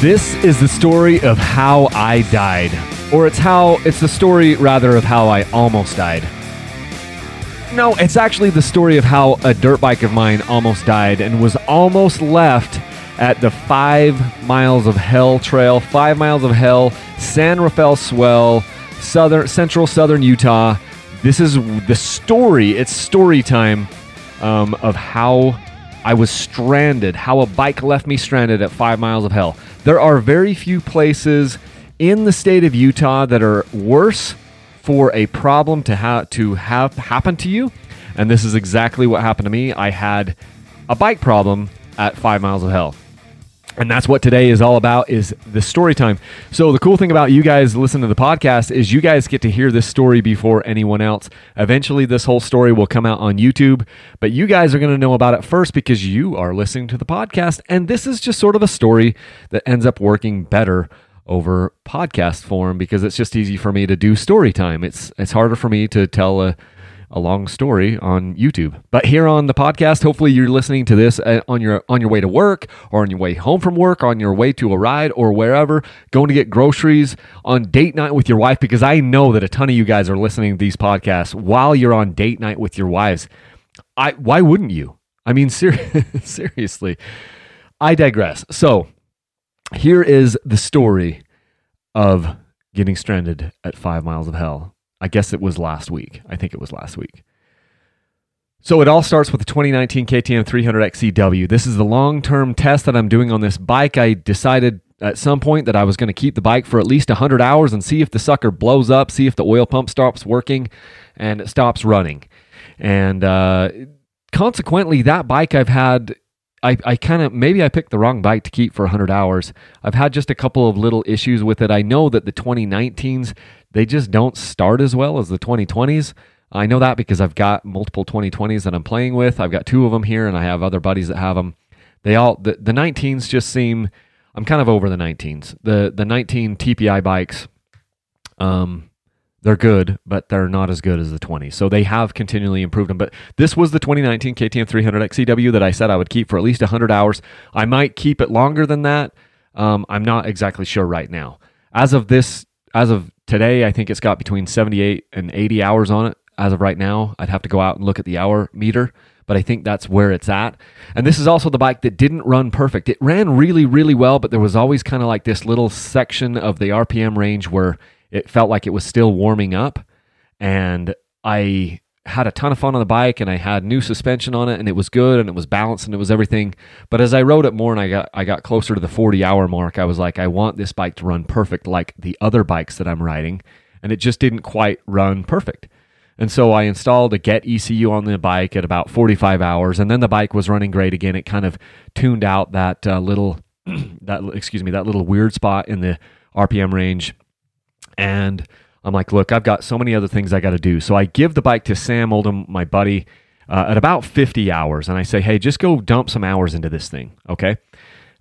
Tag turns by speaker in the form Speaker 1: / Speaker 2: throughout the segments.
Speaker 1: This is the story of how I died. Or it's how, it's the story rather of how I almost died. No, it's actually the story of how a dirt bike of mine almost died and was almost left at the five miles of hell trail, five miles of hell, San Rafael Swell, southern, central southern Utah. This is the story. It's story time um, of how I was stranded, how a bike left me stranded at five miles of hell. There are very few places in the state of Utah that are worse for a problem to have to have happen to you, and this is exactly what happened to me. I had a bike problem at five miles of hell and that's what today is all about is the story time. So the cool thing about you guys listening to the podcast is you guys get to hear this story before anyone else. Eventually this whole story will come out on youtube but you guys are going to know about it first because you are listening to the podcast. And this is just sort of a story that ends up working better over podcast form because it's just easy for me to do story time. It's it's harder for me to tell a a long story on YouTube. But here on the podcast, hopefully you're listening to this uh, on your on your way to work or on your way home from work, on your way to a ride or wherever, going to get groceries, on date night with your wife because I know that a ton of you guys are listening to these podcasts while you're on date night with your wives. I why wouldn't you? I mean ser- seriously. I digress. So, here is the story of getting stranded at 5 miles of hell I guess it was last week. I think it was last week. So it all starts with the 2019 KTM 300 XCW. This is the long-term test that I'm doing on this bike. I decided at some point that I was going to keep the bike for at least 100 hours and see if the sucker blows up, see if the oil pump stops working and it stops running. And uh, consequently, that bike I've had I, I kind of maybe I picked the wrong bike to keep for 100 hours. I've had just a couple of little issues with it. I know that the 2019s they just don't start as well as the 2020s. I know that because I've got multiple 2020s that I'm playing with. I've got two of them here, and I have other buddies that have them. They all the, the 19s just seem. I'm kind of over the 19s. The the 19 TPI bikes, um, they're good, but they're not as good as the 20s. So they have continually improved them. But this was the 2019 KTM 300 XCW that I said I would keep for at least 100 hours. I might keep it longer than that. Um, I'm not exactly sure right now. As of this, as of today, I think it's got between 78 and 80 hours on it. As of right now, I'd have to go out and look at the hour meter, but I think that's where it's at. And this is also the bike that didn't run perfect. It ran really, really well, but there was always kind of like this little section of the RPM range where it felt like it was still warming up. And I had a ton of fun on the bike and I had new suspension on it and it was good and it was balanced and it was everything. But as I rode it more and I got I got closer to the 40 hour mark, I was like, I want this bike to run perfect like the other bikes that I'm riding. And it just didn't quite run perfect. And so I installed a get ECU on the bike at about 45 hours and then the bike was running great again. It kind of tuned out that uh, little that excuse me, that little weird spot in the RPM range. And I'm like, look, I've got so many other things I got to do. So I give the bike to Sam Oldham, my buddy, uh, at about 50 hours. And I say, hey, just go dump some hours into this thing, okay?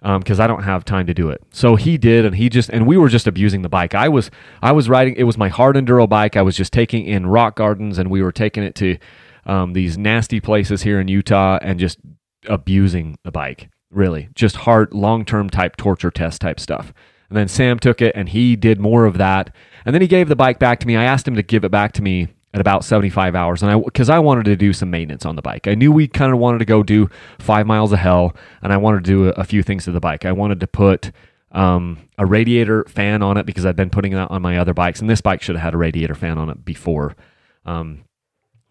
Speaker 1: Because um, I don't have time to do it. So he did, and he just, and we were just abusing the bike. I was, I was riding, it was my hard enduro bike. I was just taking in rock gardens, and we were taking it to um, these nasty places here in Utah and just abusing the bike, really. Just hard, long term type torture test type stuff. And then Sam took it and he did more of that. And then he gave the bike back to me. I asked him to give it back to me at about 75 hours and I cuz I wanted to do some maintenance on the bike. I knew we kind of wanted to go do 5 miles of hell and I wanted to do a, a few things to the bike. I wanted to put um, a radiator fan on it because I'd been putting that on my other bikes and this bike should have had a radiator fan on it before. Um,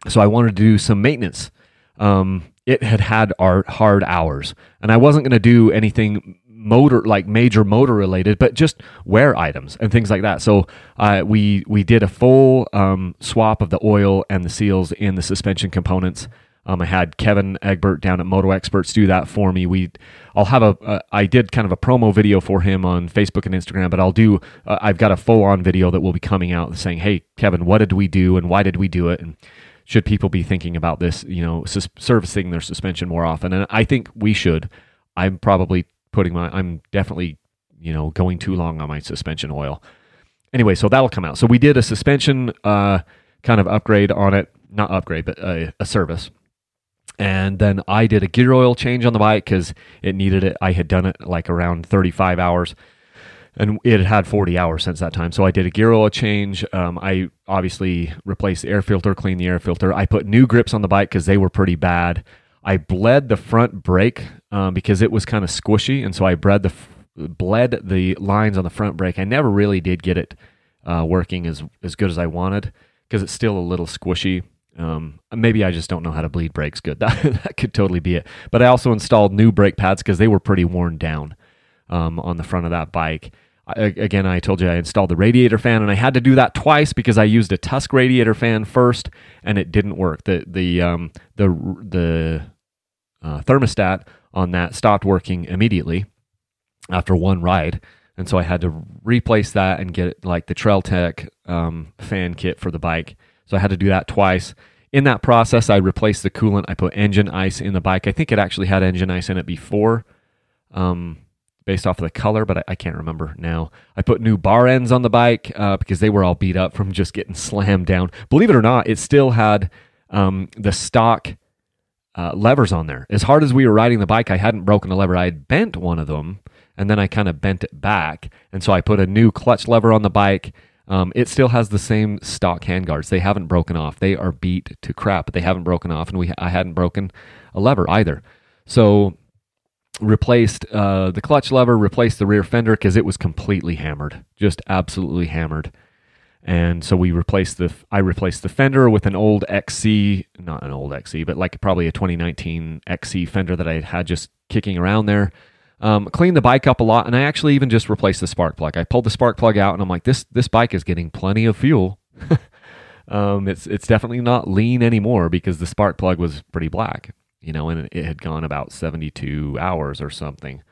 Speaker 1: so I wanted to do some maintenance. Um, it had had our hard hours and I wasn't going to do anything motor like major motor related but just wear items and things like that so uh, we we did a full um, swap of the oil and the seals in the suspension components um, I had Kevin Egbert down at Moto Experts do that for me. We, I'll have a, a I did kind of a promo video for him on Facebook and Instagram, but I'll do, uh, I've got a full on video that will be coming out saying, hey, Kevin, what did we do and why did we do it? And should people be thinking about this, you know, sus- servicing their suspension more often? And I think we should. I'm probably putting my I'm definitely you know going too long on my suspension oil. Anyway, so that'll come out. So we did a suspension uh, kind of upgrade on it, not upgrade, but a, a service. And then I did a gear oil change on the bike because it needed it. I had done it like around 35 hours. and it had had 40 hours since that time. So I did a gear oil change. Um, I obviously replaced the air filter, cleaned the air filter. I put new grips on the bike because they were pretty bad. I bled the front brake um, because it was kind of squishy, and so I bled the bled the lines on the front brake. I never really did get it uh, working as as good as I wanted because it's still a little squishy. Um, maybe I just don't know how to bleed brakes good. That, that could totally be it. But I also installed new brake pads because they were pretty worn down um, on the front of that bike. I, again, I told you I installed the radiator fan, and I had to do that twice because I used a Tusk radiator fan first, and it didn't work. the the um, the the uh, thermostat on that stopped working immediately after one ride, and so I had to replace that and get like the Trail Tech um, fan kit for the bike. So I had to do that twice. In that process, I replaced the coolant. I put engine ice in the bike. I think it actually had engine ice in it before. Um, based off of the color, but I, I, can't remember now. I put new bar ends on the bike uh, because they were all beat up from just getting slammed down. Believe it or not, it still had um, the stock uh, levers on there. As hard as we were riding the bike, I hadn't broken a lever. I had bent one of them, and then I kind of bent it back, and so I put a new clutch lever on the bike. Um, it still has the same stock handguards. They haven't broken off. They are beat to crap, but they haven't broken off, and we I hadn't broken a lever either. So replaced uh, the clutch lever, replaced the rear fender because it was completely hammered, just absolutely hammered. And so we replaced the I replaced the fender with an old XC, not an old XC, but like probably a 2019 XC fender that I had just kicking around there. Um, cleaned the bike up a lot, and I actually even just replaced the spark plug. I pulled the spark plug out, and I'm like, this this bike is getting plenty of fuel. um, it's it's definitely not lean anymore because the spark plug was pretty black you know, and it had gone about 72 hours or something.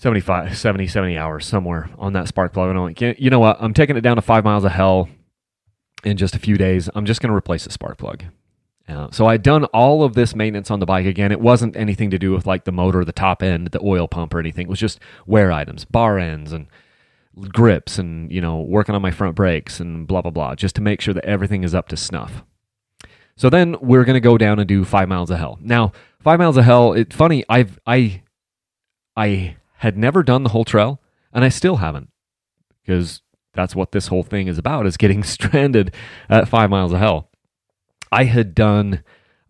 Speaker 1: 75, 70, 70 hours somewhere on that spark plug. And I'm like, you know what? I'm taking it down to five miles of hell in just a few days. I'm just going to replace the spark plug. Uh, so I'd done all of this maintenance on the bike again. It wasn't anything to do with like the motor, the top end, the oil pump, or anything. It was just wear items, bar ends, and grips, and you know, working on my front brakes and blah blah blah, just to make sure that everything is up to snuff. So then we're going to go down and do five miles of hell. Now, five miles of hell. It's funny. I've I I had never done the whole trail, and I still haven't, because that's what this whole thing is about: is getting stranded at five miles of hell. I had done.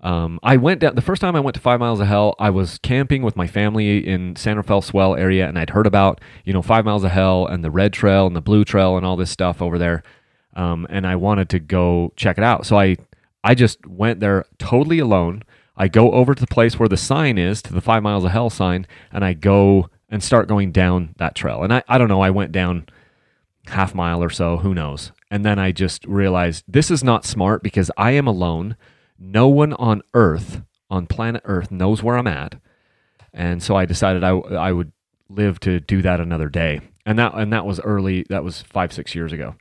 Speaker 1: Um, I went down the first time I went to Five Miles of Hell. I was camping with my family in San Rafael Swell area, and I'd heard about you know Five Miles of Hell and the Red Trail and the Blue Trail and all this stuff over there. Um, and I wanted to go check it out. So I I just went there totally alone. I go over to the place where the sign is, to the five miles of hell sign, and I go and start going down that trail. And I, I don't know, I went down half mile or so, who knows. And then I just realized this is not smart because I am alone. No one on Earth, on planet Earth, knows where I'm at. And so I decided I, I would live to do that another day. And that and that was early, that was five, six years ago.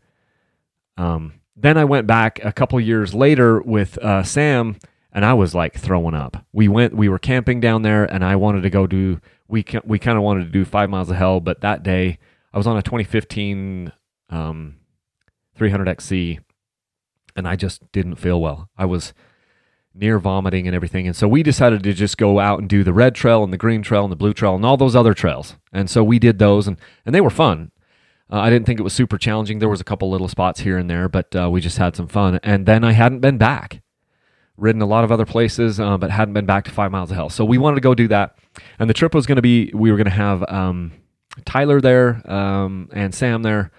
Speaker 1: Um, then I went back a couple years later with uh, Sam, and I was like throwing up. We went, we were camping down there, and I wanted to go do. We we kind of wanted to do five miles of hell, but that day I was on a 2015 um, 300XC, and I just didn't feel well. I was near vomiting and everything, and so we decided to just go out and do the red trail and the green trail and the blue trail and all those other trails. And so we did those, and and they were fun. Uh, I didn't think it was super challenging. There was a couple little spots here and there, but uh, we just had some fun. And then I hadn't been back. Ridden a lot of other places, uh, but hadn't been back to Five Miles of Hell. So we wanted to go do that. And the trip was going to be we were going to have um, Tyler there um, and Sam there.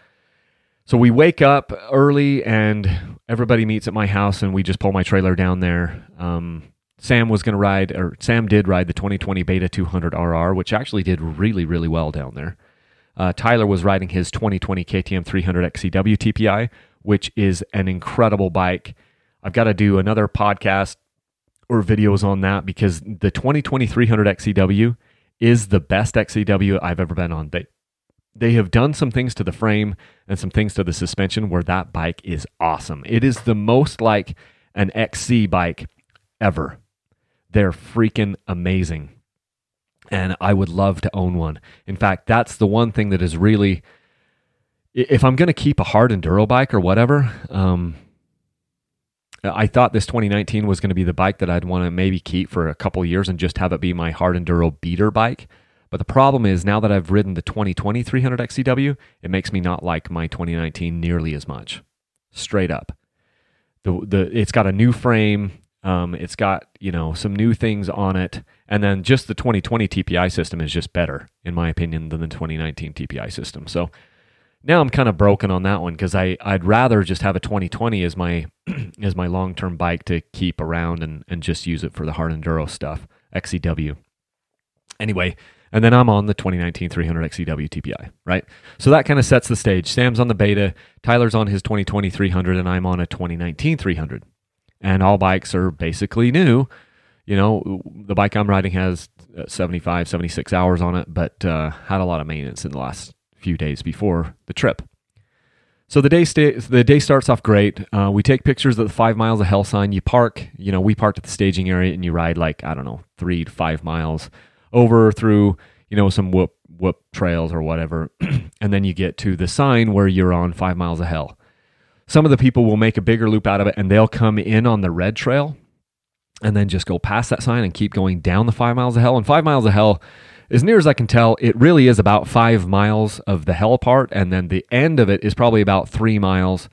Speaker 1: So we wake up early and everybody meets at my house, and we just pull my trailer down there. Um, Sam was going to ride, or Sam did ride the 2020 Beta 200 RR, which actually did really, really well down there. Uh, Tyler was riding his 2020 KTM 300 XCW TPI, which is an incredible bike. I've got to do another podcast or videos on that because the 2020 300 XCW is the best XCW I've ever been on. They they have done some things to the frame and some things to the suspension where that bike is awesome. It is the most like an XC bike ever. They're freaking amazing and I would love to own one. In fact, that's the one thing that is really, if I'm going to keep a hard enduro bike or whatever, um, I thought this 2019 was going to be the bike that I'd want to maybe keep for a couple years and just have it be my hard enduro beater bike. But the problem is now that I've ridden the 2020 300 XCW, it makes me not like my 2019 nearly as much. Straight up. The, the, it's got a new frame. Um, it's got, you know, some new things on it. And then just the 2020 TPI system is just better, in my opinion, than the 2019 TPI system. So now I'm kind of broken on that one because I I'd rather just have a 2020 as my as my long term bike to keep around and and just use it for the hard enduro stuff XCW. Anyway, and then I'm on the 2019 300 XCW TPI, right? So that kind of sets the stage. Sam's on the beta, Tyler's on his 2020 300, and I'm on a 2019 300. And all bikes are basically new. You know, the bike I'm riding has uh, 75, 76 hours on it, but uh, had a lot of maintenance in the last few days before the trip. So the day sta- the day starts off great. Uh, we take pictures of the five miles of hell sign. You park, you know, we parked at the staging area, and you ride like I don't know three to five miles over through you know some whoop whoop trails or whatever, and then you get to the sign where you're on five miles of hell. Some of the people will make a bigger loop out of it, and they'll come in on the red trail, and then just go past that sign and keep going down the five miles of hell. And five miles of hell as near as I can tell, it really is about five miles of the hell part, and then the end of it is probably about three miles,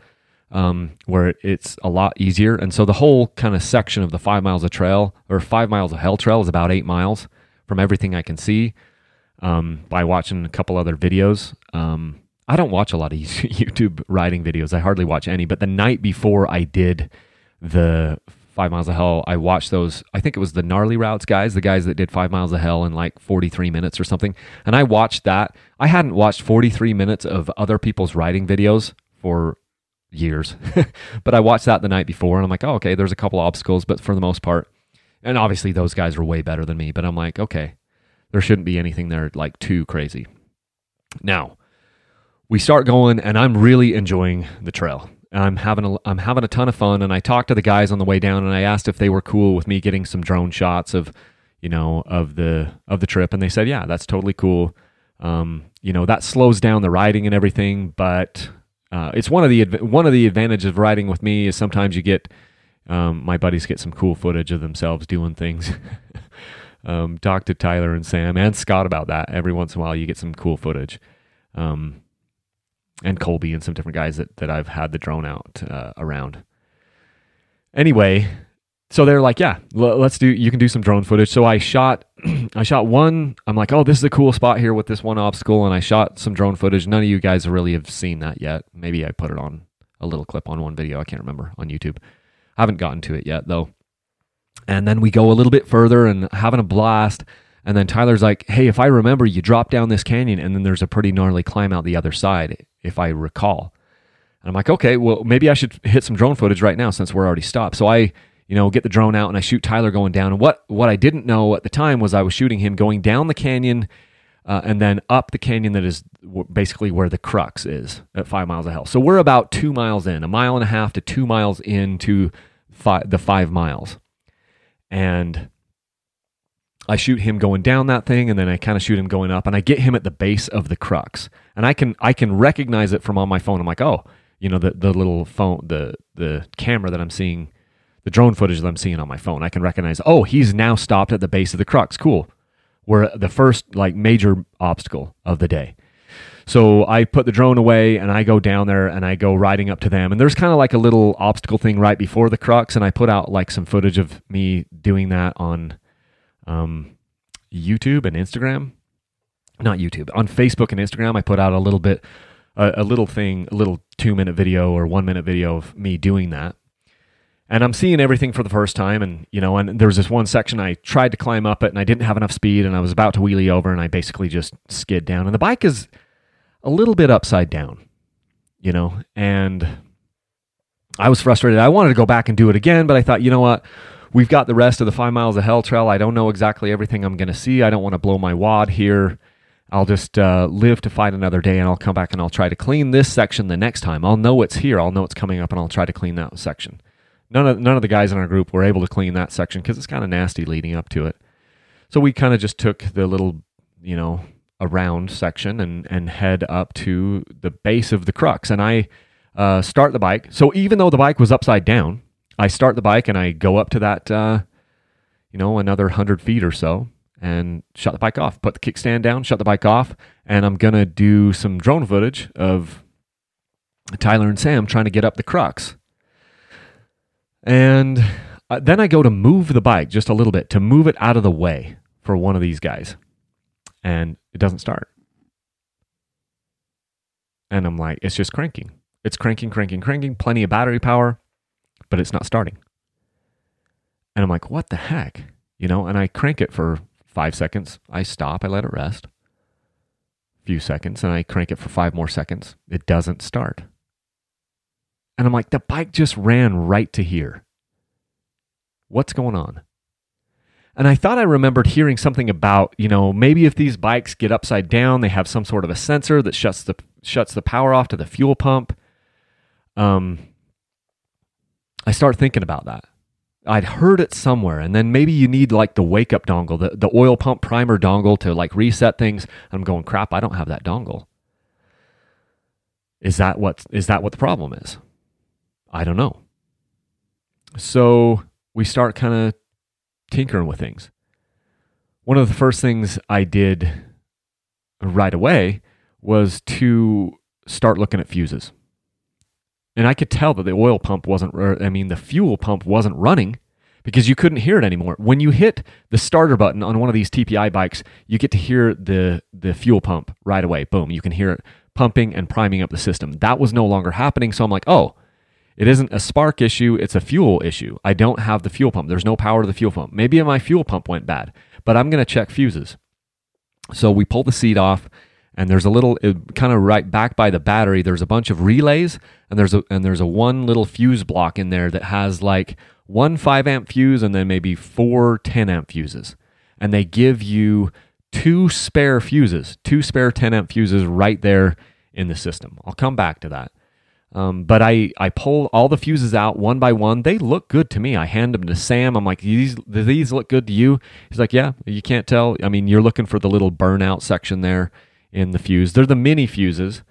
Speaker 1: um, where it's a lot easier. And so the whole kind of section of the five miles of trail or five miles of hell trail is about eight miles from everything I can see um, by watching a couple other videos. Um, I don't watch a lot of YouTube riding videos. I hardly watch any. But the night before I did the Five Miles of Hell, I watched those. I think it was the Gnarly Routes guys, the guys that did Five Miles of Hell in like 43 minutes or something. And I watched that. I hadn't watched 43 minutes of other people's riding videos for years, but I watched that the night before and I'm like, oh, okay, there's a couple obstacles, but for the most part, and obviously those guys were way better than me, but I'm like, okay, there shouldn't be anything there like too crazy. Now, we start going and I'm really enjoying the trail. I'm having a I'm having a ton of fun, and I talked to the guys on the way down, and I asked if they were cool with me getting some drone shots of, you know, of the of the trip, and they said, yeah, that's totally cool. Um, you know, that slows down the riding and everything, but uh, it's one of the one of the advantages of riding with me is sometimes you get um, my buddies get some cool footage of themselves doing things. um, talk to Tyler and Sam and Scott about that. Every once in a while, you get some cool footage. Um, and Colby and some different guys that, that I've had the drone out uh, around. Anyway, so they're like, yeah, l- let's do. You can do some drone footage. So I shot, I shot one. I'm like, oh, this is a cool spot here with this one obstacle, and I shot some drone footage. None of you guys really have seen that yet. Maybe I put it on a little clip on one video. I can't remember on YouTube. I haven't gotten to it yet though. And then we go a little bit further and having a blast. And then Tyler's like, hey, if I remember, you drop down this canyon and then there's a pretty gnarly climb out the other side, if I recall. And I'm like, okay, well, maybe I should hit some drone footage right now since we're already stopped. So I, you know, get the drone out and I shoot Tyler going down. And what, what I didn't know at the time was I was shooting him going down the canyon uh, and then up the canyon that is basically where the crux is at five miles of hell. So we're about two miles in, a mile and a half to two miles into five, the five miles. And I shoot him going down that thing and then I kind of shoot him going up and I get him at the base of the crux. And I can I can recognize it from on my phone. I'm like, "Oh, you know the the little phone the the camera that I'm seeing the drone footage that I'm seeing on my phone. I can recognize, "Oh, he's now stopped at the base of the crux. Cool." We're the first like major obstacle of the day. So I put the drone away and I go down there and I go riding up to them. And there's kind of like a little obstacle thing right before the crux. And I put out like some footage of me doing that on um, YouTube and Instagram. Not YouTube, on Facebook and Instagram. I put out a little bit, a, a little thing, a little two minute video or one minute video of me doing that. And I'm seeing everything for the first time. And, you know, and there was this one section I tried to climb up it and I didn't have enough speed and I was about to wheelie over and I basically just skid down. And the bike is a little bit upside down, you know, and I was frustrated. I wanted to go back and do it again, but I thought, you know what? we've got the rest of the five miles of hell trail. I don't know exactly everything I'm going to see. I don't want to blow my wad here. I'll just uh, live to fight another day and I'll come back and I'll try to clean this section the next time. I'll know it's here. I'll know it's coming up and I'll try to clean that section. None of, none of the guys in our group were able to clean that section because it's kind of nasty leading up to it. So we kind of just took the little, you know, around section and, and head up to the base of the crux. And I uh, start the bike. So even though the bike was upside down, I start the bike and I go up to that, uh, you know, another hundred feet or so, and shut the bike off. Put the kickstand down, shut the bike off, and I'm gonna do some drone footage of Tyler and Sam trying to get up the crux. And uh, then I go to move the bike just a little bit to move it out of the way for one of these guys, and it doesn't start. And I'm like, it's just cranking. It's cranking, cranking, cranking, plenty of battery power, but it's not starting. And I'm like, what the heck? You know, and I crank it for five seconds. I stop, I let it rest. A few seconds, and I crank it for five more seconds. It doesn't start. And I'm like, the bike just ran right to here. What's going on? And I thought I remembered hearing something about, you know, maybe if these bikes get upside down, they have some sort of a sensor that shuts the shuts the power off to the fuel pump. Um, I start thinking about that. I'd heard it somewhere, and then maybe you need like the wake up dongle, the, the oil pump primer dongle to like reset things. I'm going, crap, I don't have that dongle. Is that what is that what the problem is? I don't know. So we start kind of tinkering with things. One of the first things I did right away was to start looking at fuses. And I could tell that the oil pump wasn't, I mean, the fuel pump wasn't running because you couldn't hear it anymore. When you hit the starter button on one of these TPI bikes, you get to hear the, the fuel pump right away. Boom, you can hear it pumping and priming up the system. That was no longer happening. So I'm like, oh, it isn't a spark issue, it's a fuel issue. I don't have the fuel pump. There's no power to the fuel pump. Maybe my fuel pump went bad, but I'm going to check fuses. So we pull the seat off and there's a little kind of right back by the battery there's a bunch of relays and there's a and there's a one little fuse block in there that has like one 5 amp fuse and then maybe four 10 amp fuses and they give you two spare fuses two spare 10 amp fuses right there in the system i'll come back to that um, but I, I pull all the fuses out one by one. They look good to me. I hand them to Sam. I'm like, these, do these look good to you? He's like, yeah, you can't tell. I mean, you're looking for the little burnout section there in the fuse. They're the mini fuses.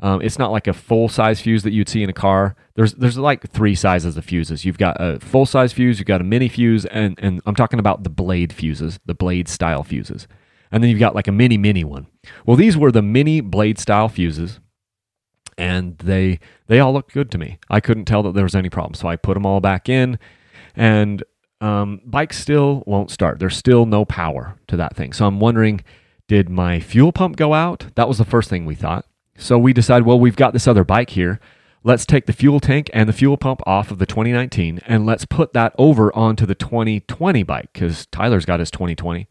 Speaker 1: Um, it's not like a full size fuse that you'd see in a car. There's there's like three sizes of fuses. You've got a full size fuse, you've got a mini fuse, and and I'm talking about the blade fuses, the blade style fuses. And then you've got like a mini mini one. Well, these were the mini blade style fuses and they they all looked good to me. I couldn't tell that there was any problem, so I put them all back in, and um, bike still won't start. There's still no power to that thing. So I'm wondering, did my fuel pump go out? That was the first thing we thought. So we decided, well, we've got this other bike here. Let's take the fuel tank and the fuel pump off of the 2019 and let's put that over onto the 2020 bike because Tyler's got his 2020.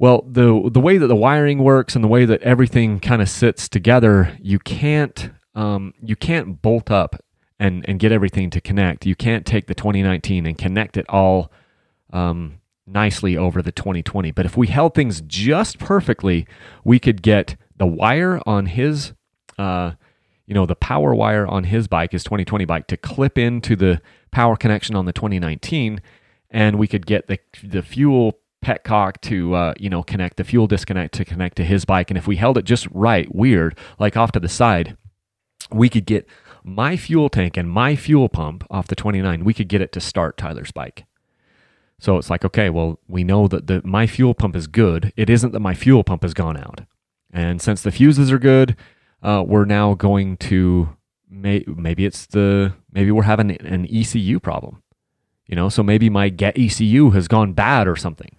Speaker 1: Well, the the way that the wiring works and the way that everything kind of sits together, you can't um, you can't bolt up and and get everything to connect. You can't take the 2019 and connect it all um, nicely over the 2020. But if we held things just perfectly, we could get the wire on his, uh, you know, the power wire on his bike, his 2020 bike, to clip into the power connection on the 2019, and we could get the the fuel petcock to uh, you know connect the fuel disconnect to connect to his bike. And if we held it just right weird like off to the side we could get my fuel tank and my fuel pump off the 29 we could get it to start tyler's bike so it's like okay well we know that the my fuel pump is good. It isn't that my fuel pump has gone out. And since the fuses are good uh, we're now going to may, maybe it's the maybe we're having an ecu problem you know? So maybe my get ecu has gone bad or something.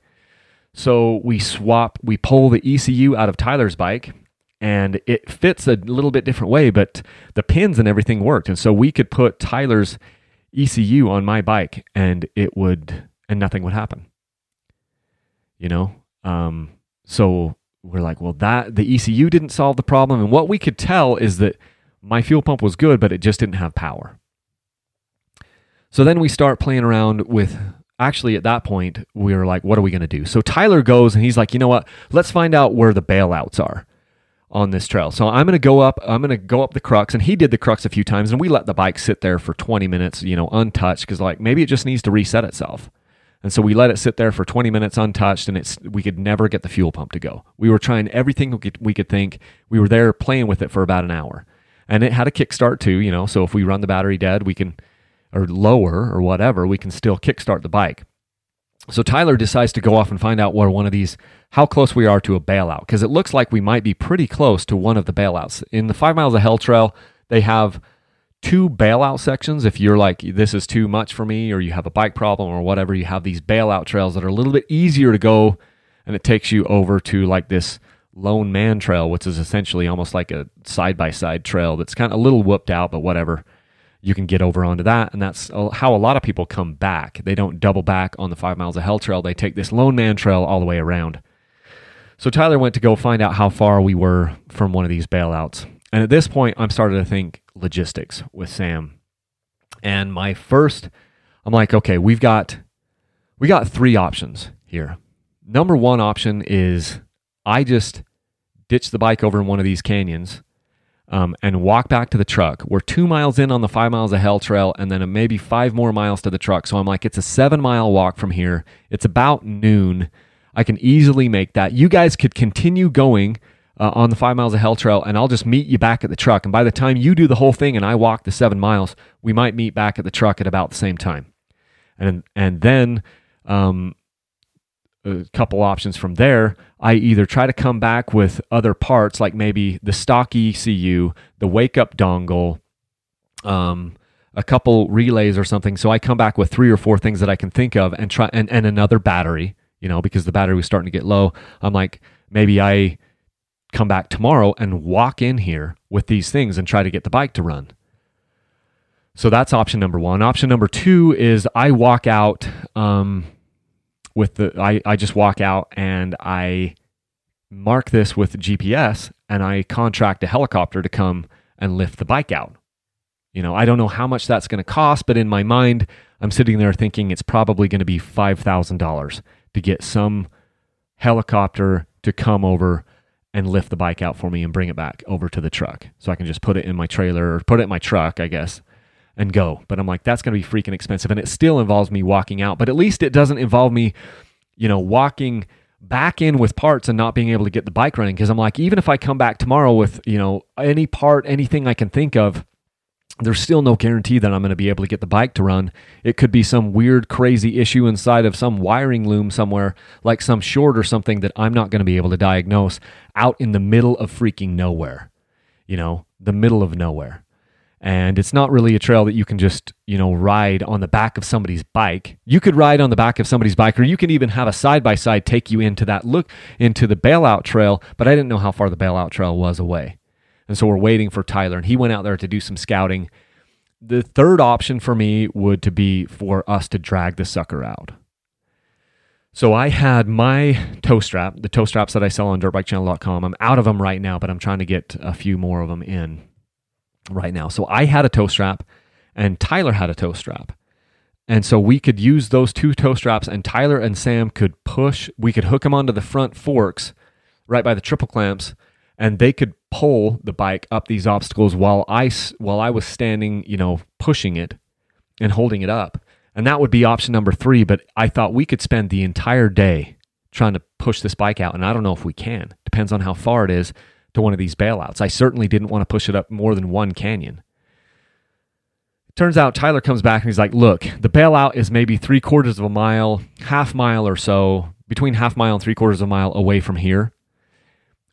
Speaker 1: So we swap, we pull the ECU out of Tyler's bike and it fits a little bit different way, but the pins and everything worked. And so we could put Tyler's ECU on my bike and it would, and nothing would happen. You know? Um, so we're like, well, that the ECU didn't solve the problem. And what we could tell is that my fuel pump was good, but it just didn't have power. So then we start playing around with actually at that point we were like what are we going to do so tyler goes and he's like you know what let's find out where the bailouts are on this trail so i'm going to go up i'm going to go up the crux and he did the crux a few times and we let the bike sit there for 20 minutes you know untouched because like maybe it just needs to reset itself and so we let it sit there for 20 minutes untouched and it's we could never get the fuel pump to go we were trying everything we could, we could think we were there playing with it for about an hour and it had a kickstart too you know so if we run the battery dead we can or lower or whatever, we can still kickstart the bike. So Tyler decides to go off and find out where one of these, how close we are to a bailout, because it looks like we might be pretty close to one of the bailouts. In the Five Miles of Hell Trail, they have two bailout sections. If you're like, this is too much for me, or you have a bike problem or whatever, you have these bailout trails that are a little bit easier to go, and it takes you over to like this lone man trail, which is essentially almost like a side by side trail that's kind of a little whooped out, but whatever. You can get over onto that, and that's how a lot of people come back. They don't double back on the five miles of hell trail. They take this lone man trail all the way around. So Tyler went to go find out how far we were from one of these bailouts. And at this point, I'm starting to think logistics with Sam. And my first, I'm like, okay, we've got we got three options here. Number one option is I just ditch the bike over in one of these canyons um, and walk back to the truck. We're two miles in on the five miles of hell trail, and then maybe five more miles to the truck. So I'm like, it's a seven mile walk from here. It's about noon. I can easily make that. You guys could continue going uh, on the five miles of hell trail, and I'll just meet you back at the truck. And by the time you do the whole thing and I walk the seven miles, we might meet back at the truck at about the same time. And and then um, a couple options from there. I either try to come back with other parts, like maybe the stock ECU, the wake up dongle, um, a couple relays or something. So I come back with three or four things that I can think of, and try and, and another battery. You know, because the battery was starting to get low. I'm like, maybe I come back tomorrow and walk in here with these things and try to get the bike to run. So that's option number one. Option number two is I walk out um, with the, I, I just walk out and I mark this with GPS and I contract a helicopter to come and lift the bike out. You know, I don't know how much that's going to cost, but in my mind, I'm sitting there thinking it's probably going to be $5,000 to get some helicopter to come over and lift the bike out for me and bring it back over to the truck. So I can just put it in my trailer or put it in my truck, I guess, and go. But I'm like, that's going to be freaking expensive. And it still involves me walking out, but at least it doesn't involve me, you know, walking back in with parts and not being able to get the bike running. Cause I'm like, even if I come back tomorrow with, you know, any part, anything I can think of, there's still no guarantee that I'm going to be able to get the bike to run. It could be some weird, crazy issue inside of some wiring loom somewhere, like some short or something that I'm not going to be able to diagnose out in the middle of freaking nowhere. You know, the middle of nowhere. And it's not really a trail that you can just, you know, ride on the back of somebody's bike. You could ride on the back of somebody's bike, or you can even have a side by side take you into that look into the bailout trail. But I didn't know how far the bailout trail was away. And so we're waiting for Tyler, and he went out there to do some scouting. The third option for me would to be for us to drag the sucker out. So I had my tow strap, the tow straps that I sell on dirtbikechannel.com. I'm out of them right now, but I'm trying to get a few more of them in right now. So I had a tow strap and Tyler had a tow strap. And so we could use those two tow straps and Tyler and Sam could push, we could hook them onto the front forks right by the triple clamps and they could pull the bike up these obstacles while I while I was standing, you know, pushing it and holding it up. And that would be option number 3, but I thought we could spend the entire day trying to push this bike out and I don't know if we can. Depends on how far it is to one of these bailouts. I certainly didn't want to push it up more than one canyon. Turns out Tyler comes back and he's like, Look, the bailout is maybe three quarters of a mile, half mile or so, between half mile and three quarters of a mile away from here.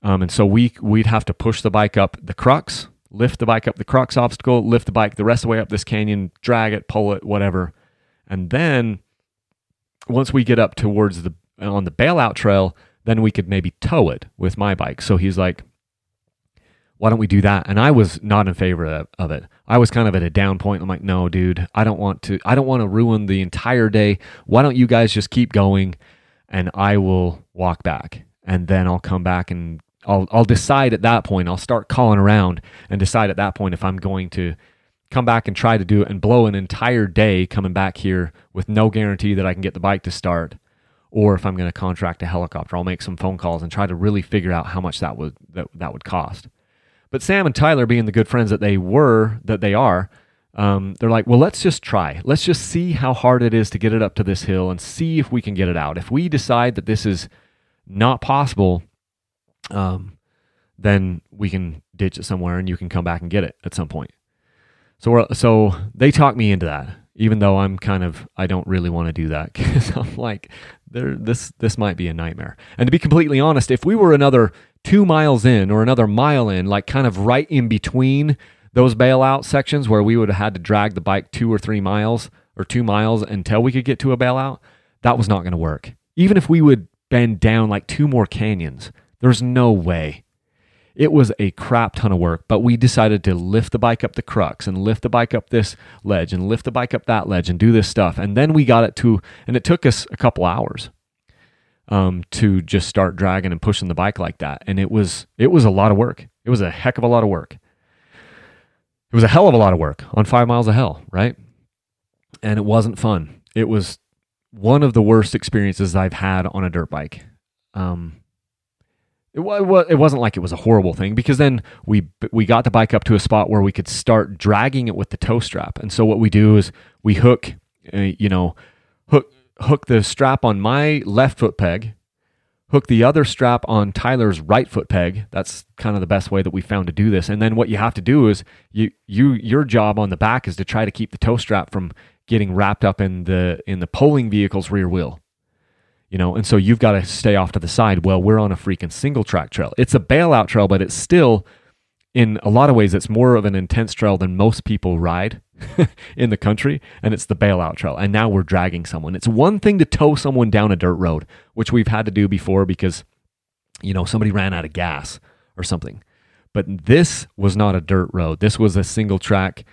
Speaker 1: Um, and so we we'd have to push the bike up the crux, lift the bike up the crux obstacle, lift the bike the rest of the way up this canyon, drag it, pull it, whatever. And then once we get up towards the on the bailout trail, then we could maybe tow it with my bike. So he's like, why don't we do that? And I was not in favor of it. I was kind of at a down point. I'm like, no, dude, I don't want to. I don't want to ruin the entire day. Why don't you guys just keep going, and I will walk back, and then I'll come back and I'll I'll decide at that point. I'll start calling around and decide at that point if I'm going to come back and try to do it and blow an entire day coming back here with no guarantee that I can get the bike to start, or if I'm going to contract a helicopter. I'll make some phone calls and try to really figure out how much that would that, that would cost. But Sam and Tyler, being the good friends that they were, that they are, um, they're like, well, let's just try. Let's just see how hard it is to get it up to this hill and see if we can get it out. If we decide that this is not possible, um, then we can ditch it somewhere and you can come back and get it at some point. So we're, so they talked me into that. even though I'm kind of I don't really want to do that because I'm like there this this might be a nightmare. And to be completely honest, if we were another two miles in or another mile in, like kind of right in between those bailout sections where we would have had to drag the bike two or three miles or two miles until we could get to a bailout, that was not going to work. Even if we would bend down like two more canyons, there's no way it was a crap ton of work, but we decided to lift the bike up the crux and lift the bike up this ledge and lift the bike up that ledge and do this stuff. And then we got it to, and it took us a couple hours um, to just start dragging and pushing the bike like that. And it was, it was a lot of work. It was a heck of a lot of work. It was a hell of a lot of work on five miles of hell, right? And it wasn't fun. It was one of the worst experiences I've had on a dirt bike. Um, it, it wasn't like it was a horrible thing because then we we got the bike up to a spot where we could start dragging it with the tow strap. And so what we do is we hook, uh, you know, hook hook the strap on my left foot peg, hook the other strap on Tyler's right foot peg. That's kind of the best way that we found to do this. And then what you have to do is you you your job on the back is to try to keep the tow strap from getting wrapped up in the in the pulling vehicle's rear wheel you know, and so you've got to stay off to the side. Well, we're on a freaking single track trail. It's a bailout trail, but it's still, in a lot of ways, it's more of an intense trail than most people ride in the country, and it's the bailout trail. And now we're dragging someone. It's one thing to tow someone down a dirt road, which we've had to do before because, you know, somebody ran out of gas or something. But this was not a dirt road. This was a single track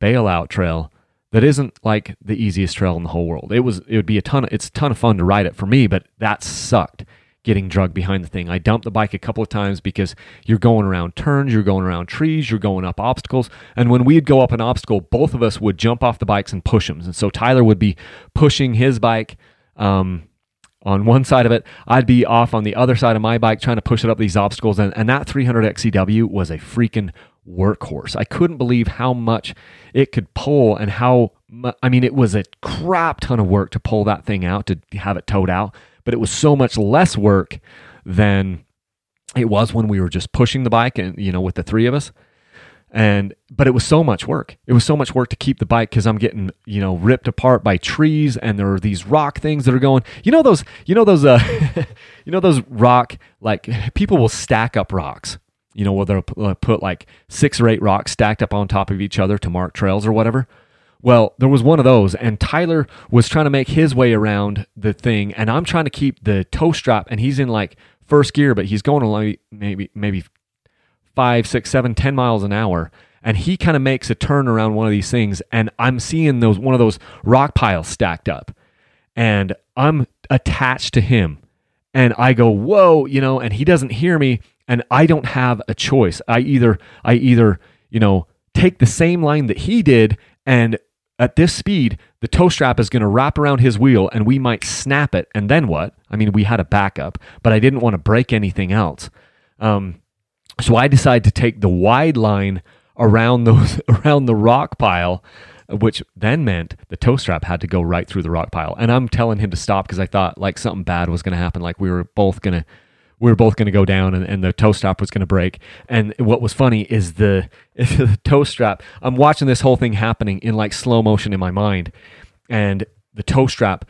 Speaker 1: bailout trail that isn't like the easiest trail in the whole world. It was it would be a ton of it's a ton of fun to ride it for me, but that sucked getting drugged behind the thing. I dumped the bike a couple of times because you're going around turns, you're going around trees, you're going up obstacles. And when we'd go up an obstacle, both of us would jump off the bikes and push them. And so Tyler would be pushing his bike um, on one side of it. I'd be off on the other side of my bike trying to push it up these obstacles. And, and that 300 XCW was a freaking workhorse. I couldn't believe how much it could pull and how I mean it was a crap ton of work to pull that thing out to have it towed out, but it was so much less work than it was when we were just pushing the bike and you know with the three of us. And but it was so much work. It was so much work to keep the bike cuz I'm getting, you know, ripped apart by trees and there are these rock things that are going. You know those you know those uh you know those rock like people will stack up rocks you know, where they'll uh, put like six or eight rocks stacked up on top of each other to mark trails or whatever. Well, there was one of those, and Tyler was trying to make his way around the thing, and I'm trying to keep the tow strap, and he's in like first gear, but he's going like maybe maybe five, six, seven, ten miles an hour, and he kind of makes a turn around one of these things, and I'm seeing those one of those rock piles stacked up, and I'm attached to him, and I go whoa, you know, and he doesn't hear me, and I don't have a choice. I either I either, you know, take the same line that he did and at this speed, the tow strap is going to wrap around his wheel and we might snap it. And then what? I mean, we had a backup, but I didn't want to break anything else. Um, so I decided to take the wide line around those around the rock pile, which then meant the tow strap had to go right through the rock pile. And I'm telling him to stop because I thought like something bad was going to happen, like we were both going to we were both going to go down and, and the tow strap was going to break. And what was funny is the, is the tow strap. I'm watching this whole thing happening in like slow motion in my mind. And the tow strap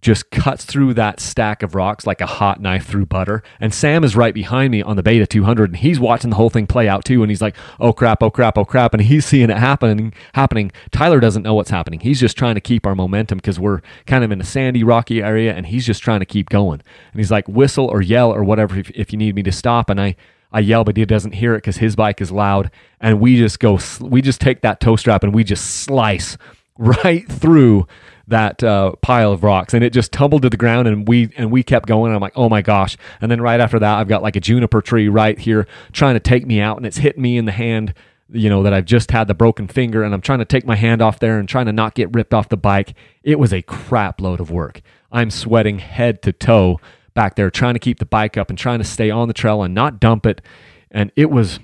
Speaker 1: just cuts through that stack of rocks like a hot knife through butter. And Sam is right behind me on the Beta 200, and he's watching the whole thing play out too. And he's like, "Oh crap! Oh crap! Oh crap!" And he's seeing it happening. Happening. Tyler doesn't know what's happening. He's just trying to keep our momentum because we're kind of in a sandy, rocky area, and he's just trying to keep going. And he's like, "Whistle or yell or whatever if, if you need me to stop." And I. I yell, but he doesn't hear it because his bike is loud. And we just go, we just take that tow strap and we just slice right through that uh, pile of rocks and it just tumbled to the ground and we and we kept going i'm like oh my gosh. And then right after that i've got like a juniper tree right here trying to take me out and it's hit me in the hand you know that i've just had the broken finger and i'm trying to take my hand off there and trying to not get ripped off the bike. It was a crap load of work. I'm sweating head to toe back there trying to keep the bike up and trying to stay on the trail and not dump it. And it was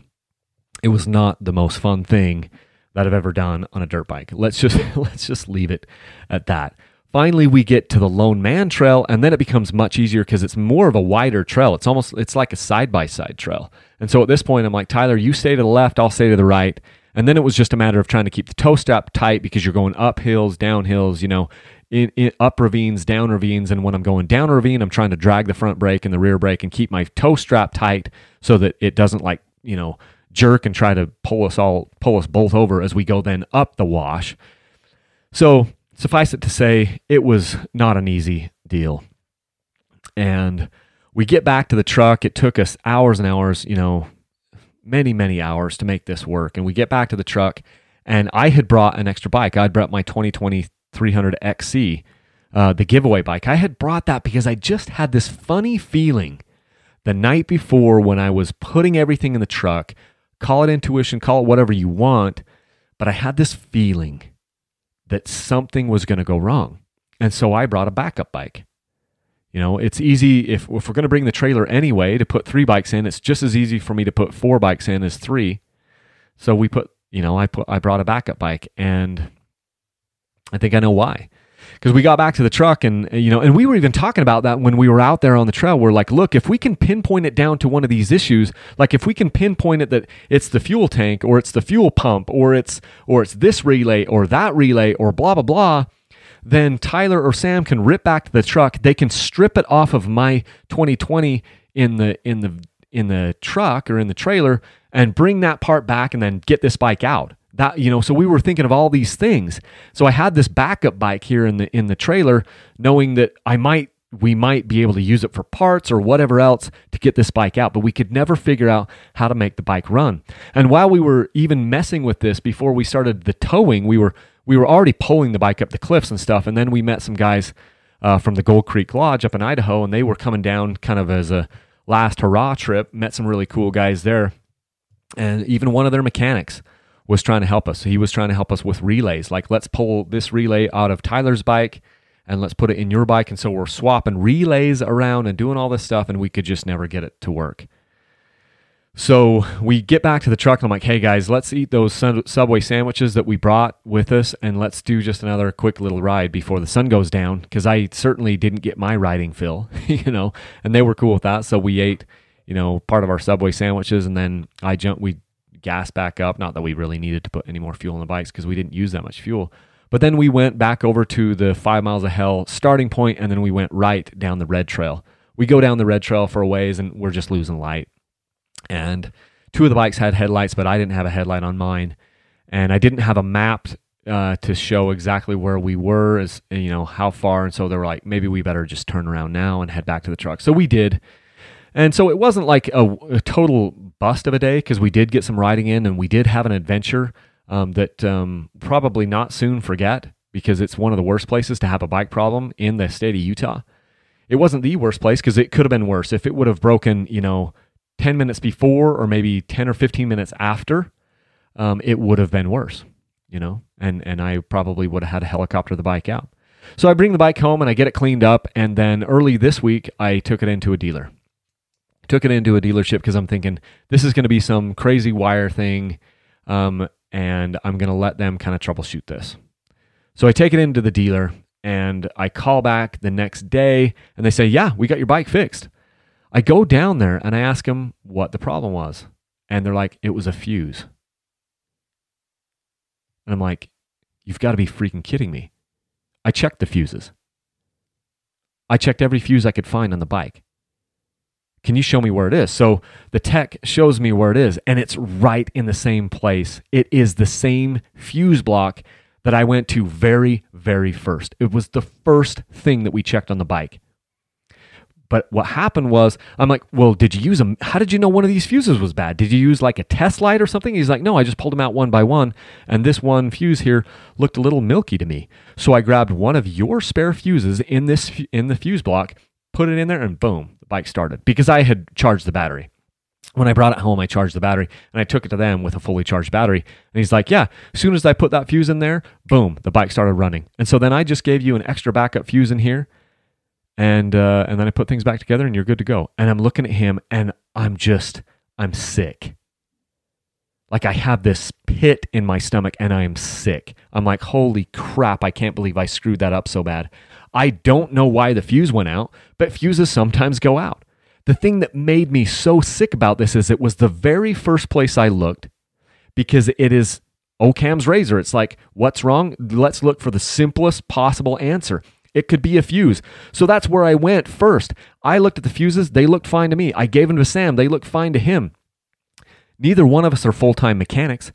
Speaker 1: it was not the most fun thing that I've ever done on a dirt bike. Let's just let's just leave it at that. Finally, we get to the Lone Man Trail, and then it becomes much easier because it's more of a wider trail. It's almost it's like a side by side trail. And so at this point, I'm like, Tyler, you stay to the left, I'll stay to the right, And then it was just a matter of trying to keep the tow strap tight because you're going up hills, down hills, you know, in, in, up ravines, down ravines. And when I'm going down a ravine, I'm trying to drag the front brake and the rear brake and keep my tow strap tight so that it doesn't like, you know, jerk and try to pull us all, pull us both over as we go then up the wash. So suffice it to say, it was not an easy deal. And we get back to the truck. It took us hours and hours, you know, many, many hours to make this work. And we get back to the truck, and I had brought an extra bike. I'd brought my 2020 300 XC, uh, the giveaway bike. I had brought that because I just had this funny feeling the night before when I was putting everything in the truck. Call it intuition, call it whatever you want, but I had this feeling that something was going to go wrong. And so I brought a backup bike. You know, it's easy if, if we're going to bring the trailer anyway to put three bikes in, it's just as easy for me to put four bikes in as three. So we put, you know, I put I brought a backup bike and I think I know why. Because we got back to the truck and you know, and we were even talking about that when we were out there on the trail. We're like, look, if we can pinpoint it down to one of these issues, like if we can pinpoint it that it's the fuel tank or it's the fuel pump or it's or it's this relay or that relay or blah blah blah, then Tyler or Sam can rip back to the truck. They can strip it off of my 2020 in the in the in the truck or in the trailer and bring that part back and then get this bike out. That you know, so we were thinking of all these things. So I had this backup bike here in the in the trailer, knowing that I might we might be able to use it for parts or whatever else to get this bike out, but we could never figure out how to make the bike run. And while we were even messing with this before we started the towing, we were we were already pulling the bike up the cliffs and stuff. And then we met some guys uh, from the Gold Creek Lodge up in Idaho, and they were coming down kind of as a last hurrah trip. Met some really cool guys there, and even one of their mechanics was trying to help us. He was trying to help us with relays, like let's pull this relay out of Tyler's bike and let's put it in your bike. And so we're swapping relays around and doing all this stuff, and we could just never get it to work. So we get back to the truck and I'm like, hey guys, let's eat those Subway sandwiches that we brought with us and let's do just another quick little ride before the sun goes down because I certainly didn't get my riding fill, you know, and they were cool with that. So we ate, you know, part of our Subway sandwiches and then I jumped, we gas back up. Not that we really needed to put any more fuel in the bikes because we didn't use that much fuel. But then we went back over to the five miles of hell starting point and then we went right down the red trail. We go down the red trail for a ways and we're just losing light and two of the bikes had headlights, but I didn't have a headlight on mine, and I didn't have a map uh, to show exactly where we were, as you know how far. And so they were like, maybe we better just turn around now and head back to the truck. So we did. And so it wasn't like a, a total bust of a day because we did get some riding in and we did have an adventure um, that um, probably not soon forget because it's one of the worst places to have a bike problem in the state of Utah. It wasn't the worst place because it could have been worse if it would have broken, you know, 10 minutes before or maybe 10 or 15 minutes after, um, it would have been worse, you know, and, and I probably would have had to helicopter the bike out. So I bring the bike home and I get it cleaned up. And then early this week, I took it into a dealer. Took it into a dealership because I'm thinking this is going to be some crazy wire thing. Um, and I'm going to let them kind of troubleshoot this. So I take it into the dealer and I call back the next day and they say, Yeah, we got your bike fixed. I go down there and I ask them what the problem was. And they're like, it was a fuse. And I'm like, you've got to be freaking kidding me. I checked the fuses. I checked every fuse I could find on the bike. Can you show me where it is? So the tech shows me where it is, and it's right in the same place. It is the same fuse block that I went to very, very first. It was the first thing that we checked on the bike. But what happened was, I'm like, well, did you use them? How did you know one of these fuses was bad? Did you use like a test light or something? He's like, no, I just pulled them out one by one. And this one fuse here looked a little milky to me. So I grabbed one of your spare fuses in this, in the fuse block, put it in there, and boom, bike started because I had charged the battery. When I brought it home, I charged the battery and I took it to them with a fully charged battery. And he's like, Yeah, as soon as I put that fuse in there, boom, the bike started running. And so then I just gave you an extra backup fuse in here and uh, and then I put things back together, and you're good to go. And I'm looking at him, and I'm just I'm sick. Like I have this pit in my stomach, and I am sick. I'm like, holy crap! I can't believe I screwed that up so bad. I don't know why the fuse went out, but fuses sometimes go out. The thing that made me so sick about this is it was the very first place I looked because it is Occam's razor. It's like, what's wrong? Let's look for the simplest possible answer. It could be a fuse. So that's where I went first. I looked at the fuses. They looked fine to me. I gave them to Sam. They looked fine to him. Neither one of us are full time mechanics.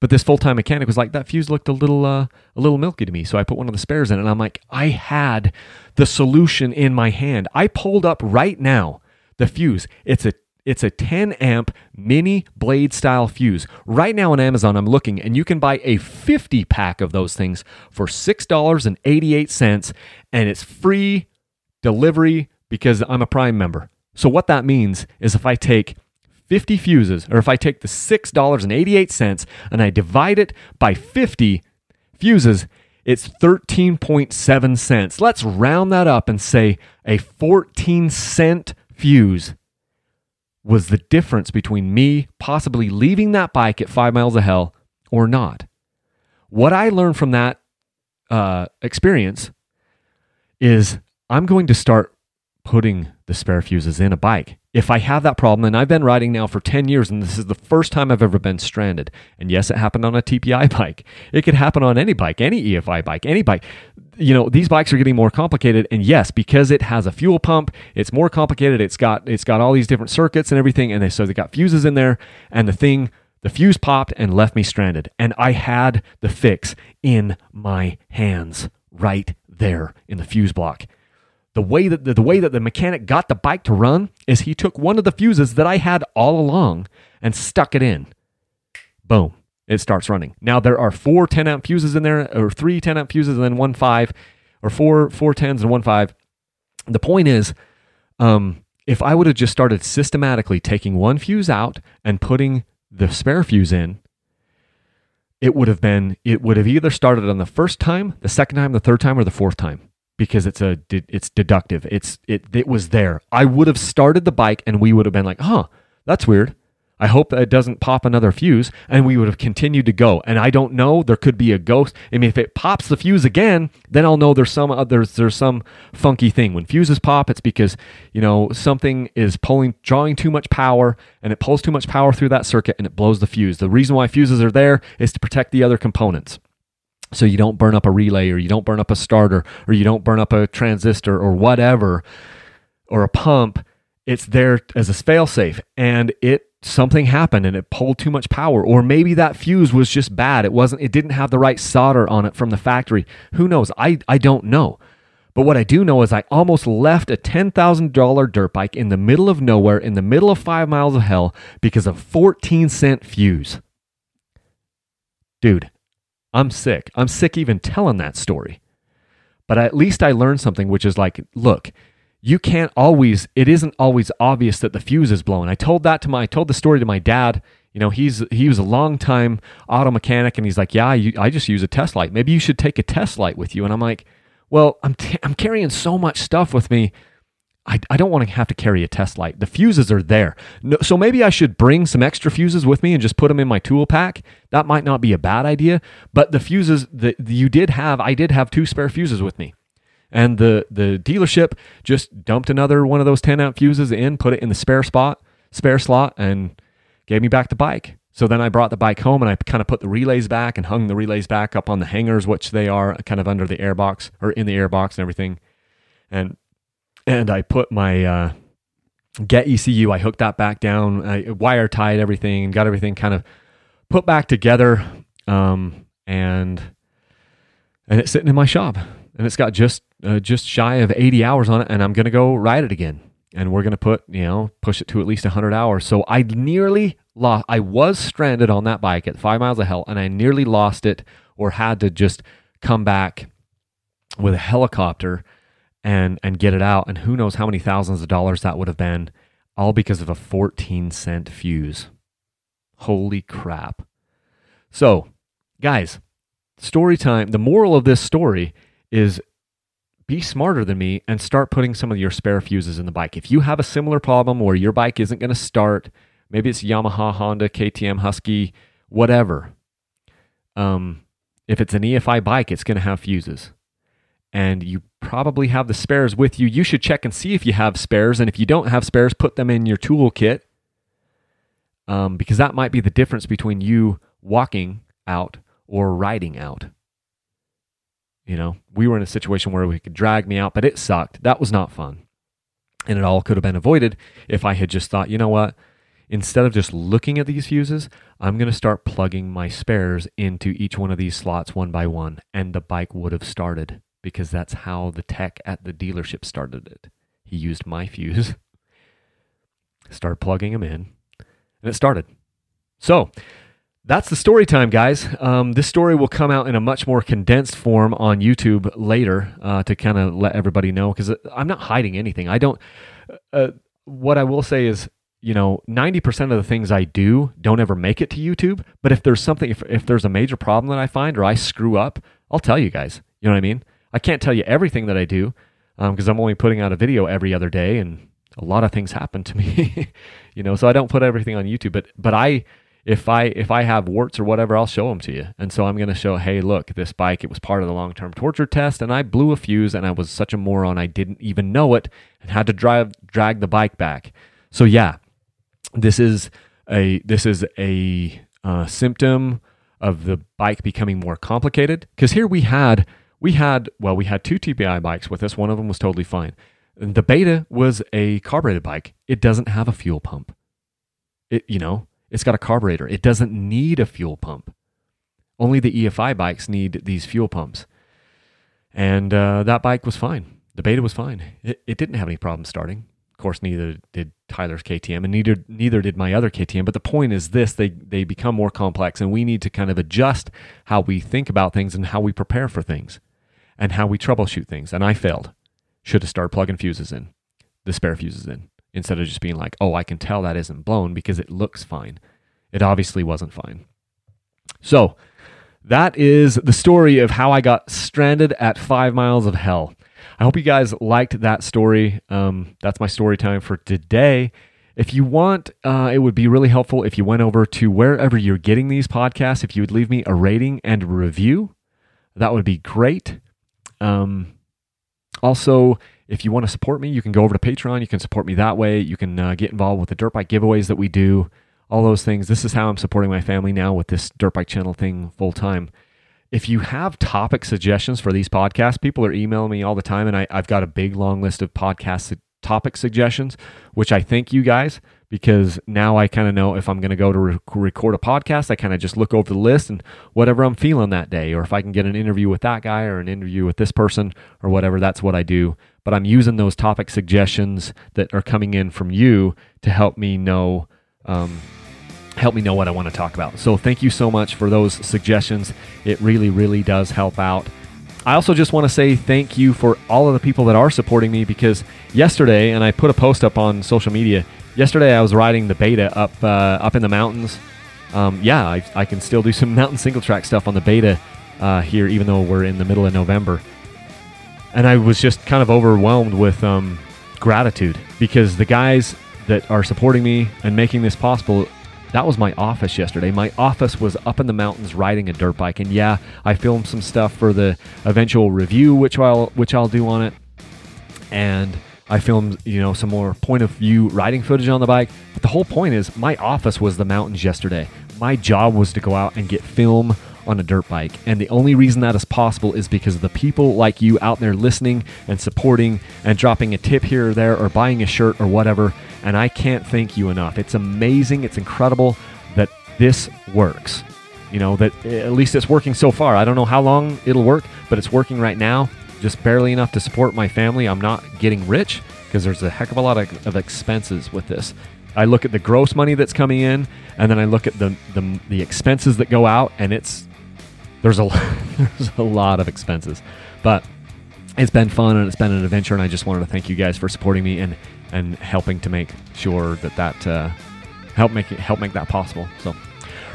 Speaker 1: But this full time mechanic was like, that fuse looked a little uh, a little milky to me. So I put one of the spares in it and I'm like, I had the solution in my hand. I pulled up right now the fuse. It's a it's a 10 amp mini blade style fuse. Right now on Amazon, I'm looking and you can buy a 50 pack of those things for $6.88 and it's free delivery because I'm a Prime member. So, what that means is if I take 50 fuses, or if I take the $6.88 and I divide it by 50 fuses, it's 13.7 cents. Let's round that up and say a 14 cent fuse was the difference between me possibly leaving that bike at five miles of hell or not. What I learned from that uh, experience is I'm going to start putting the spare fuse is in a bike. If I have that problem, and I've been riding now for 10 years, and this is the first time I've ever been stranded. And yes, it happened on a TPI bike. It could happen on any bike, any EFI bike, any bike. You know, these bikes are getting more complicated. And yes, because it has a fuel pump, it's more complicated. It's got it's got all these different circuits and everything. And they, so they got fuses in there, and the thing, the fuse popped and left me stranded. And I had the fix in my hands right there in the fuse block the way that the, the, way that the mechanic got the bike to run is he took one of the fuses that I had all along and stuck it in. Boom. It starts running. Now there are four 10 amp fuses in there, or three 10 amp fuses and then one five, or four four tens and one five. The point is, um, if I would have just started systematically taking one fuse out and putting the spare fuse in, it would have been it would have either started on the first time, the second time, the third time, or the fourth time because it's a it's deductive. It's it it was there. I would have started the bike and we would have been like, "Huh, that's weird." I hope that it doesn't pop another fuse and we would have continued to go. And I don't know, there could be a ghost. I mean if it pops the fuse again, then I'll know there's some there's there's some funky thing. When fuses pop, it's because, you know, something is pulling drawing too much power and it pulls too much power through that circuit and it blows the fuse. The reason why fuses are there is to protect the other components so you don't burn up a relay or you don't burn up a starter or you don't burn up a transistor or whatever or a pump it's there as a failsafe. And it something happened and it pulled too much power or maybe that fuse was just bad. It wasn't it didn't have the right solder on it from the factory. Who knows? I i don't know. But what i do know is i almost left a $10000 dirt bike in the middle of nowhere in the middle of 5 miles of hell because of 14 cent fuse. Dude I'm sick. I'm sick even telling that story. But at least I learned something, which is like, look, you can't always, it isn't always obvious that the fuse is blown. I told that to my, I told the story to my dad. You know, he's, he was a long time auto mechanic and he's like, yeah, I, I just use a test light. Maybe you should take a test light with you. And I'm like, well, I'm, t- I'm carrying so much stuff with me. I, I don't want to have to carry a test light. The fuses are there. No, so maybe I should bring some extra fuses with me and just put them in my tool pack. That might not be a bad idea. But the fuses that you did have, I did have two spare fuses with me. And the, the dealership just dumped another one of those 10 amp fuses in, put it in the spare spot, spare slot, and gave me back the bike. So then I brought the bike home and I kind of put the relays back and hung the relays back up on the hangers, which they are kind of under the airbox or in the airbox and everything. And and I put my uh, get ECU. I hooked that back down. I wire tied everything got everything kind of put back together. Um, and and it's sitting in my shop, and it's got just uh, just shy of 80 hours on it, and I'm gonna go ride it again. And we're gonna put you know push it to at least 100 hours. So I nearly lost. I was stranded on that bike at five miles of hell, and I nearly lost it, or had to just come back with a helicopter and and get it out. And who knows how many thousands of dollars that would have been all because of a 14 cent fuse. Holy crap. So guys story time the moral of this story is be smarter than me and start putting some of your spare fuses in the bike. If you have a similar problem where your bike isn't going to start maybe it's yamaha honda ktm husky whatever um, if it's an efi bike it's going to have fuses and you probably have the spares with you. You should check and see if you have spares. And if you don't have spares, put them in your toolkit um, because that might be the difference between you walking out or riding out. You know, we were in a situation where we could drag me out, but it sucked. That was not fun. And it all could have been avoided if I had just thought, you know what? Instead of just looking at these fuses, I'm going to start plugging my spares into each one of these slots one by one, and the bike would have started because that's how the tech at the dealership started it. He used my fuse, started plugging them in, and it started. So that's the story time, guys. Um, this story will come out in a much more condensed form on YouTube later uh, to kind of let everybody know because I'm not hiding anything. I don't. Uh, what I will say is, you know, 90% of the things I do don't ever make it to YouTube. But if there's something, if, if there's a major problem that I find or I screw up, I'll tell you guys. You know what I mean? I can't tell you everything that I do because um, I'm only putting out a video every other day and a lot of things happen to me, you know, so I don't put everything on YouTube, but, but I, if I if I have warts or whatever, I'll show them to you. And so I'm going to show, hey, look, this bike, it was part of the long-term torture test, and I blew a fuse, and I was such a moron, I didn't even know it, and had to drive drag the bike back. So yeah, this is a this is a uh, symptom of the bike becoming more complicated. Because here we had we had well we had two TPI bikes with us. One of them was totally fine. The Beta was a carbureted bike. It doesn't have a fuel pump. It you know it's got a carburetor. It doesn't need a fuel pump. Only the EFI bikes need these fuel pumps. And uh, that bike was fine. The Beta was fine. It, it didn't have any problem starting. Of course, neither did Tyler's KTM, and neither neither did my other KTM. But the point is this: they they become more complex, and we need to kind of adjust how we think about things and how we prepare for things, and how we troubleshoot things. And I failed. Should have started plugging fuses in, the spare fuses in instead of just being like, oh, I can tell that isn't blown because it looks fine. It obviously wasn't fine. So that is the story of how I got stranded at five miles of hell. I hope you guys liked that story. Um, that's my story time for today. If you want, uh, it would be really helpful if you went over to wherever you're getting these podcasts. If you would leave me a rating and review, that would be great. Um, also, if you want to support me, you can go over to Patreon. You can support me that way. You can uh, get involved with the dirt bike giveaways that we do, all those things. This is how I'm supporting my family now with this dirt bike channel thing full time. If you have topic suggestions for these podcasts, people are emailing me all the time, and I, I've got a big long list of podcast topic suggestions, which I thank you guys because now I kind of know if I'm going to go to re- record a podcast, I kind of just look over the list and whatever I'm feeling that day, or if I can get an interview with that guy or an interview with this person or whatever, that's what I do but I'm using those topic suggestions that are coming in from you to help me know um, help me know what I want to talk about. So thank you so much for those suggestions. It really, really does help out. I also just want to say thank you for all of the people that are supporting me because yesterday, and I put a post up on social media. Yesterday, I was riding the beta up uh, up in the mountains. Um, yeah, I, I, can still do some mountain single track stuff on the beta uh, here, even though we're in the middle of November and I was just kind of overwhelmed with um, gratitude because the guys that are supporting me and making this possible. That was my office yesterday. My office was up in the mountains riding a dirt bike, and yeah, I filmed some stuff for the eventual review, which I'll which I'll do on it, and I filmed you know some more point of view riding footage on the bike. But the whole point is, my office was the mountains yesterday. My job was to go out and get film on a dirt bike. And the only reason that is possible is because of the people like you out there listening and supporting and dropping a tip here or there or buying a shirt or whatever. And I can't thank you enough. It's amazing, it's incredible that this works. You know, that at least it's working so far. I don't know how long it'll work, but it's working right now, just barely enough to support my family. I'm not getting rich because there's a heck of a lot of, of expenses with this. I look at the gross money that's coming in, and then I look at the, the, the expenses that go out, and it's there's a there's a lot of expenses, but it's been fun and it's been an adventure. And I just wanted to thank you guys for supporting me and and helping to make sure that that uh, help make it help make that possible. So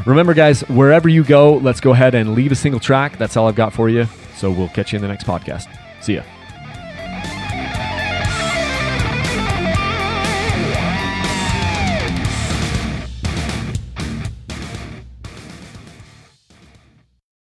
Speaker 1: remember, guys, wherever you go, let's go ahead and leave a single track. That's all I've got for you. So we'll catch you in the next podcast. See ya.